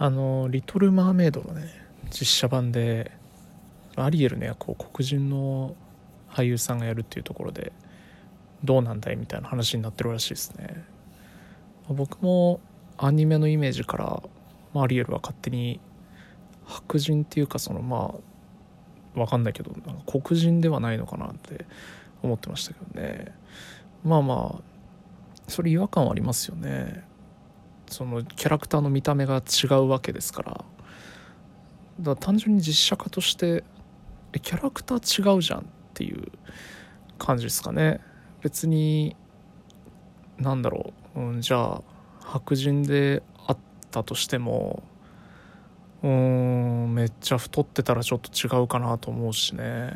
あの「リトル・マーメイド」のね実写版でアリエルの役を黒人の俳優さんがやるっていうところでどうなんだいみたいな話になってるらしいですね。僕もアニメのイメージからまあ、アリエルは勝手に白人っていうかそのまあ分かんないけどなんか黒人ではないのかなって思ってましたけどね。まあまあそれ違和感はありますよね。そのキャラクターの見た目が違うわけですから。だから単純に実写化としてえキャラクター違うじゃんっていう感じですかね。別になんだろう、うん、じゃあ白人であったとしてもうんめっちゃ太ってたらちょっと違うかなと思うしね。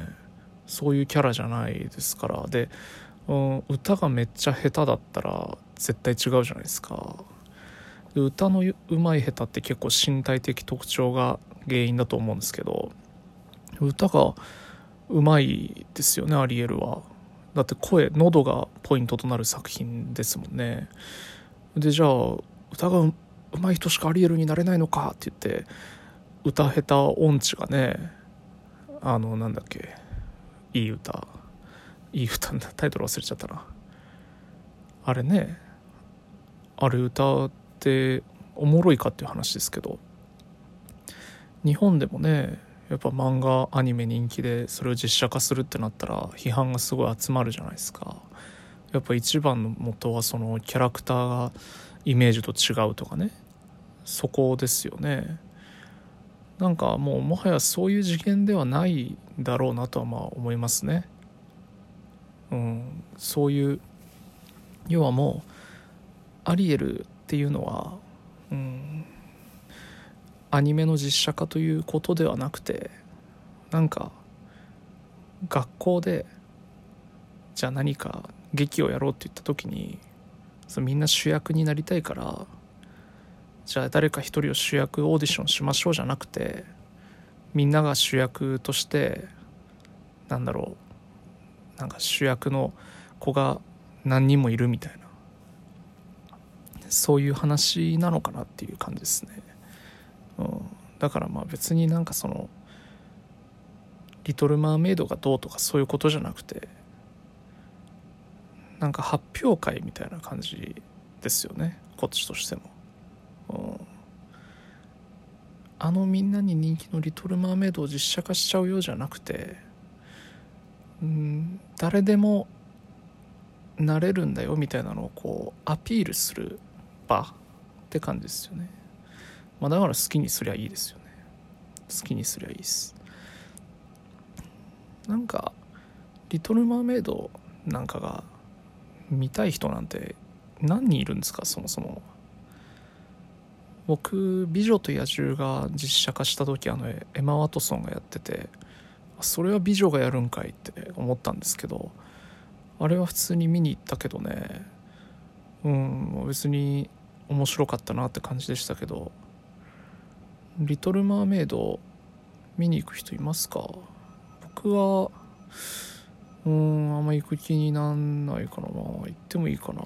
そういうキャラじゃないですから。で、うん、歌がめっちゃ下手だったら絶対違うじゃないですか。歌のうまい下手って結構身体的特徴が原因だと思うんですけど歌がうまいですよねアリエルは。だって声喉がポイントとなる作品ですもんね。でじゃあ歌が上手い人しかアリエルになれないのかって言って歌下手音痴がねあのなんだっけいい歌。いい歌タイトル忘れちゃったな。あれねあれ歌おもろいかっていう話ですけど日本でもねやっぱ漫画アニメ人気でそれを実写化するってなったら批判がすごい集まるじゃないですか。やっぱ一番の元はそのキャラクターがイメージと違うとかね。そこですよね。なんかもうもはやそういう次元ではないだろうなとはまあ思いますね。うん。そういう要はもうアリエルっていうのはうんアニメの実写化ということではなくてなんか学校でじゃあ何か劇をやろうって言った時にそみんな主役になりたいからじゃあ誰か一人を主役オーディションしましょうじゃなくてみんなが主役としてなんだろうなんか主役の子が何人もいるみたいな。そういう話なのかなっていう感じですね、うん、だからまあ別になんかその「リトル・マーメイド」がどうとかそういうことじゃなくてなんか発表会みたいな感じですよね。こっちとしても。あのみんなに人気の「リトル・マーメイド」を実写化しちゃうようじゃなくてうん誰でもなれるんだよみたいなのをこうアピールする場って感じですよね、まあ、だから好きにすりゃいいですよね。好きにすりゃいいです。なんか「リトル・マーメイド」なんかが見たい人なんて何人いるんですか？そもそも。僕「美女と野獣」が実写化した時あのエマ・ワトソンがやっててそれは美女がやるんかいって思ったんですけどあれは普通に見に行ったけどねうん別に面白かったなって感じでしたけど「リトル・マーメイド」見に行く人いますか？僕はうんあんま行く気になんないかな。まあ行ってもいいかな。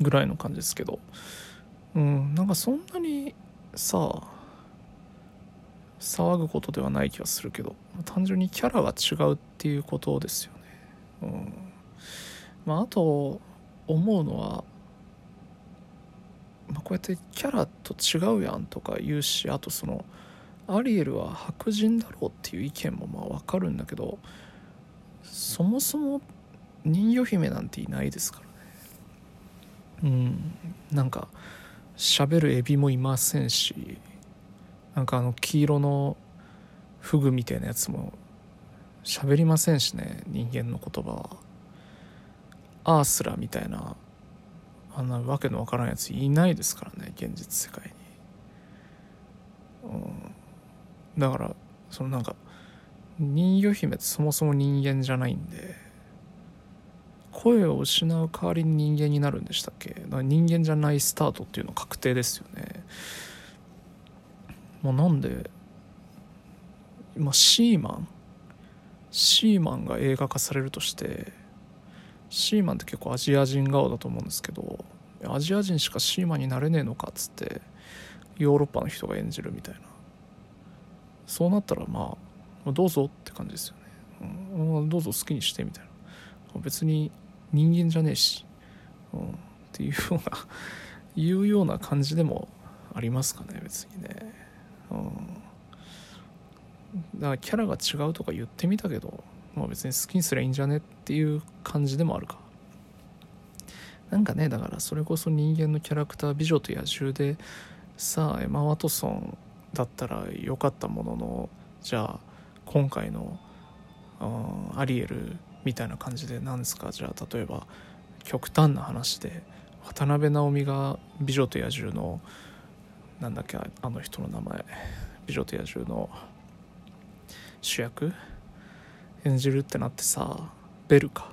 ぐらいの感じですけど。うんなんかそんなにさ騒ぐことではない気がするけど。単純にキャラが違うっていうことですよね。うん。まああと思うのは、まあ、こうやってキャラと違うやんとか言うしあとそのアリエルは白人だろうっていう意見もまあ分かるんだけどそもそも人魚姫なんていないですからね。うん。なんか喋るエビもいませんしなんかあの黄色のフグみたいなやつも喋りませんしね人間の言葉は。アースラみたいなあんなわけのわからんやついないですからね現実世界に、うん、だからそのなんか人魚姫ってそもそも人間じゃないんで声を失う代わりに人間になるんでしたっけ？だから人間じゃないスタートっていうの確定ですよね。もうなんで今シーマン？シーマンが映画化されるとしてシーマンって結構アジア人顔だと思うんですけどアジア人しかシーマンになれねえのかっつってヨーロッパの人が演じるみたいな。そうなったらまあどうぞって感じですよね、うん、どうぞ好きにしてみたいな。別に人間じゃねえし、うん、っていうようないうような感じでもありますかね別にね、うん、だからキャラが違うとか言ってみたけど、まあ、別に好きにすりゃいいんじゃねっていう感じでもあるか。なんかねだからそれこそ人間のキャラクター美女と野獣でさあエマ・ワトソンだったらよかったもののじゃあ今回のアリエルみたいな感じで何ですか？じゃあ例えば極端な話で渡辺直美が「美女と野獣」のなんだっけあの人の名前「美女と野獣」の主役？演じるってなってさベルか。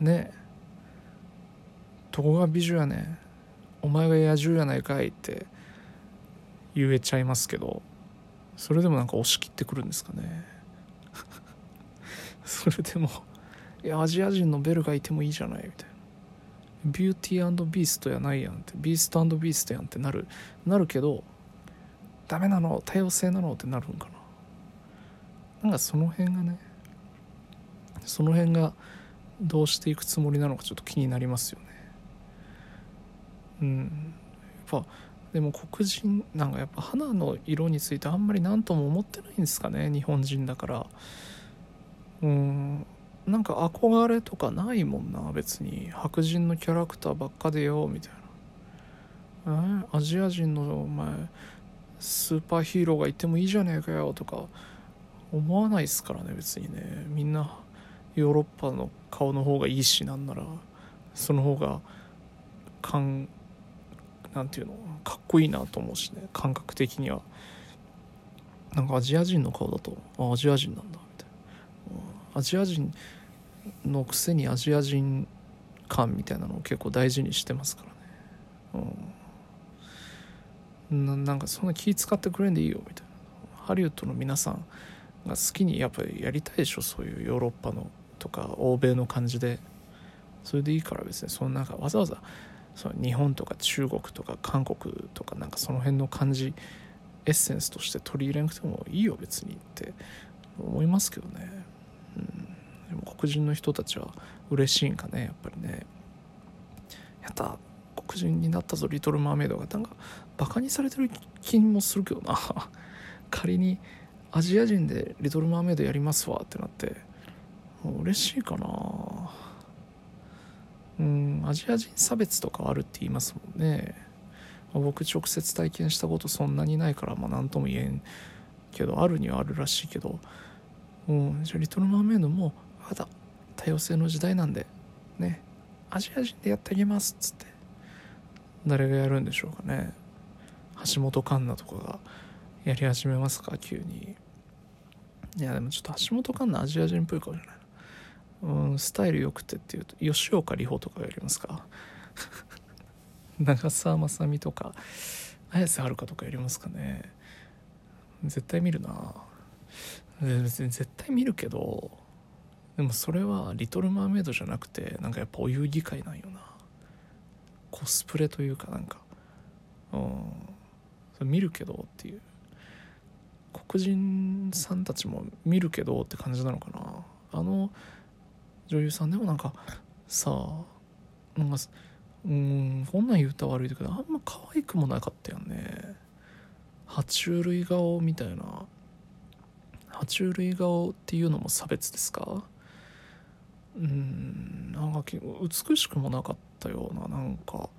ね。えどこが美女やねん。お前が野獣やないかいって言えちゃいますけどそれでもなんか押し切ってくるんですかね。それでもいやアジア人のベルがいてもいいじゃないみたいな。ビューティービーストやないやんって。ビーストビーストやんってなる。なるけどダメなの。多様性なのってなるんかな。なんかその辺がねその辺がどうしていくつもりなのかちょっと気になりますよね。うん。やっぱでも黒人なんかやっぱ花の色についてあんまり何とも思ってないんですかね日本人だから。うん。なんか憧れとかないもんな別に。白人のキャラクターばっかでよみたいな。えアジア人のお前スーパーヒーローがいてもいいじゃねえかよとか。思わないですからね別にね。みんなヨーロッパの顔の方がいいしなんなら。その方が感なんていうのかっこいいなと思うしね。感覚的には。なんかアジア人の顔だとあアジア人なんだみたいな。アジア人のくせにアジア人感みたいなのを結構大事にしてますからね。うん。ななんかそんな気使ってくれんでいいよみたいな。ハリウッドの皆さんが好きにやっぱりやりたいでしょそういうヨーロッパのとか欧米の感じで。それでいいから別にそのなんかわざわざその日本とか中国とか韓国とかなんかその辺の感じエッセンスとして取り入れなくてもいいよ別にって思いますけどね、うん、でも黒人の人たちは嬉しいんかねやっぱりね。やった。黒人になったぞリトル・マーメイドが。なんかバカにされてる気もするけどな。仮にアジア人でリトル・マーメイドやりますわってなって。嬉しいかな。うんアジア人差別とかあるって言いますもんね、まあ、僕直接体験したことそんなにないからまあ何とも言えんけどあるにはあるらしいけど。うんじゃあリトル・マーメイドもまだ多様性の時代なんでねアジア人でやってあげますっつって誰がやるんでしょうかね。橋本環奈とかがやり始めますか？急に。いやでもちょっと橋本環奈アジア人っぽい顔じゃないうんスタイル良くてっていうと吉岡里帆とかやりますか？長澤まさみとか綾瀬はるかとかやりますかね？絶対見るな。別に絶対見るけどでもそれは「リトル・マーメイド」じゃなくてなんかやっぱお遊戯会なんよな。コスプレというかなんか。うん。それ見るけどっていう。黒人さんたちも見るけどって感じなのかな。あの女優さんでもなんかさあなんかうんこんなん言うたら悪いけどあんま可愛くもなかったよね。爬虫類顔みたいな。爬虫類顔っていうのも差別ですか？うんなんか美しくもなかったような。なんか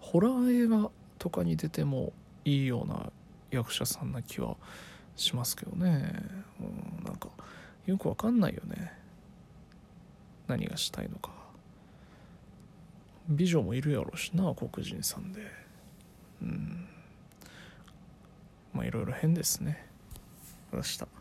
ホラー映画とかに出てもいいような役者さんな気はしますけどね、うん、なんかよくわかんないよね。何がしたいのか。美女もいるやろうしな黒人さんで。うん。まあいろいろ変ですね。明日。